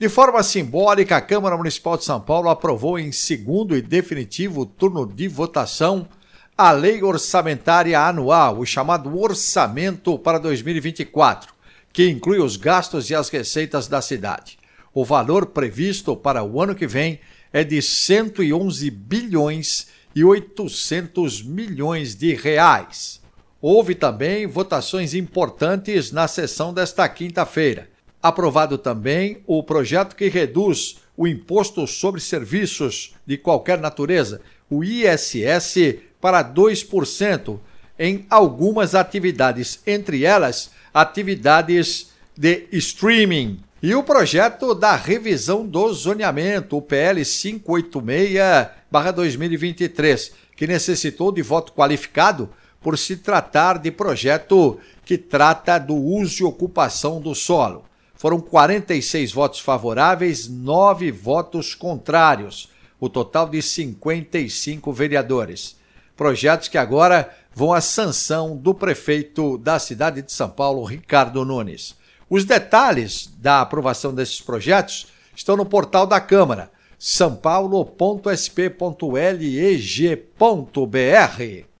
De forma simbólica, a Câmara Municipal de São Paulo aprovou em segundo e definitivo turno de votação a Lei Orçamentária Anual, o chamado Orçamento para 2024, que inclui os gastos e as receitas da cidade. O valor previsto para o ano que vem é de 111 bilhões e 800 milhões de reais. Houve também votações importantes na sessão desta quinta-feira aprovado também o projeto que reduz o imposto sobre serviços de qualquer natureza, o ISS, para 2% em algumas atividades, entre elas atividades de streaming. E o projeto da revisão do zoneamento, o PL 586-2023, que necessitou de voto qualificado por se tratar de projeto que trata do uso e ocupação do solo. Foram 46 votos favoráveis, 9 votos contrários, o total de 55 vereadores. Projetos que agora vão à sanção do prefeito da cidade de São Paulo, Ricardo Nunes. Os detalhes da aprovação desses projetos estão no portal da Câmara, sãopaulo.sp.leg.br.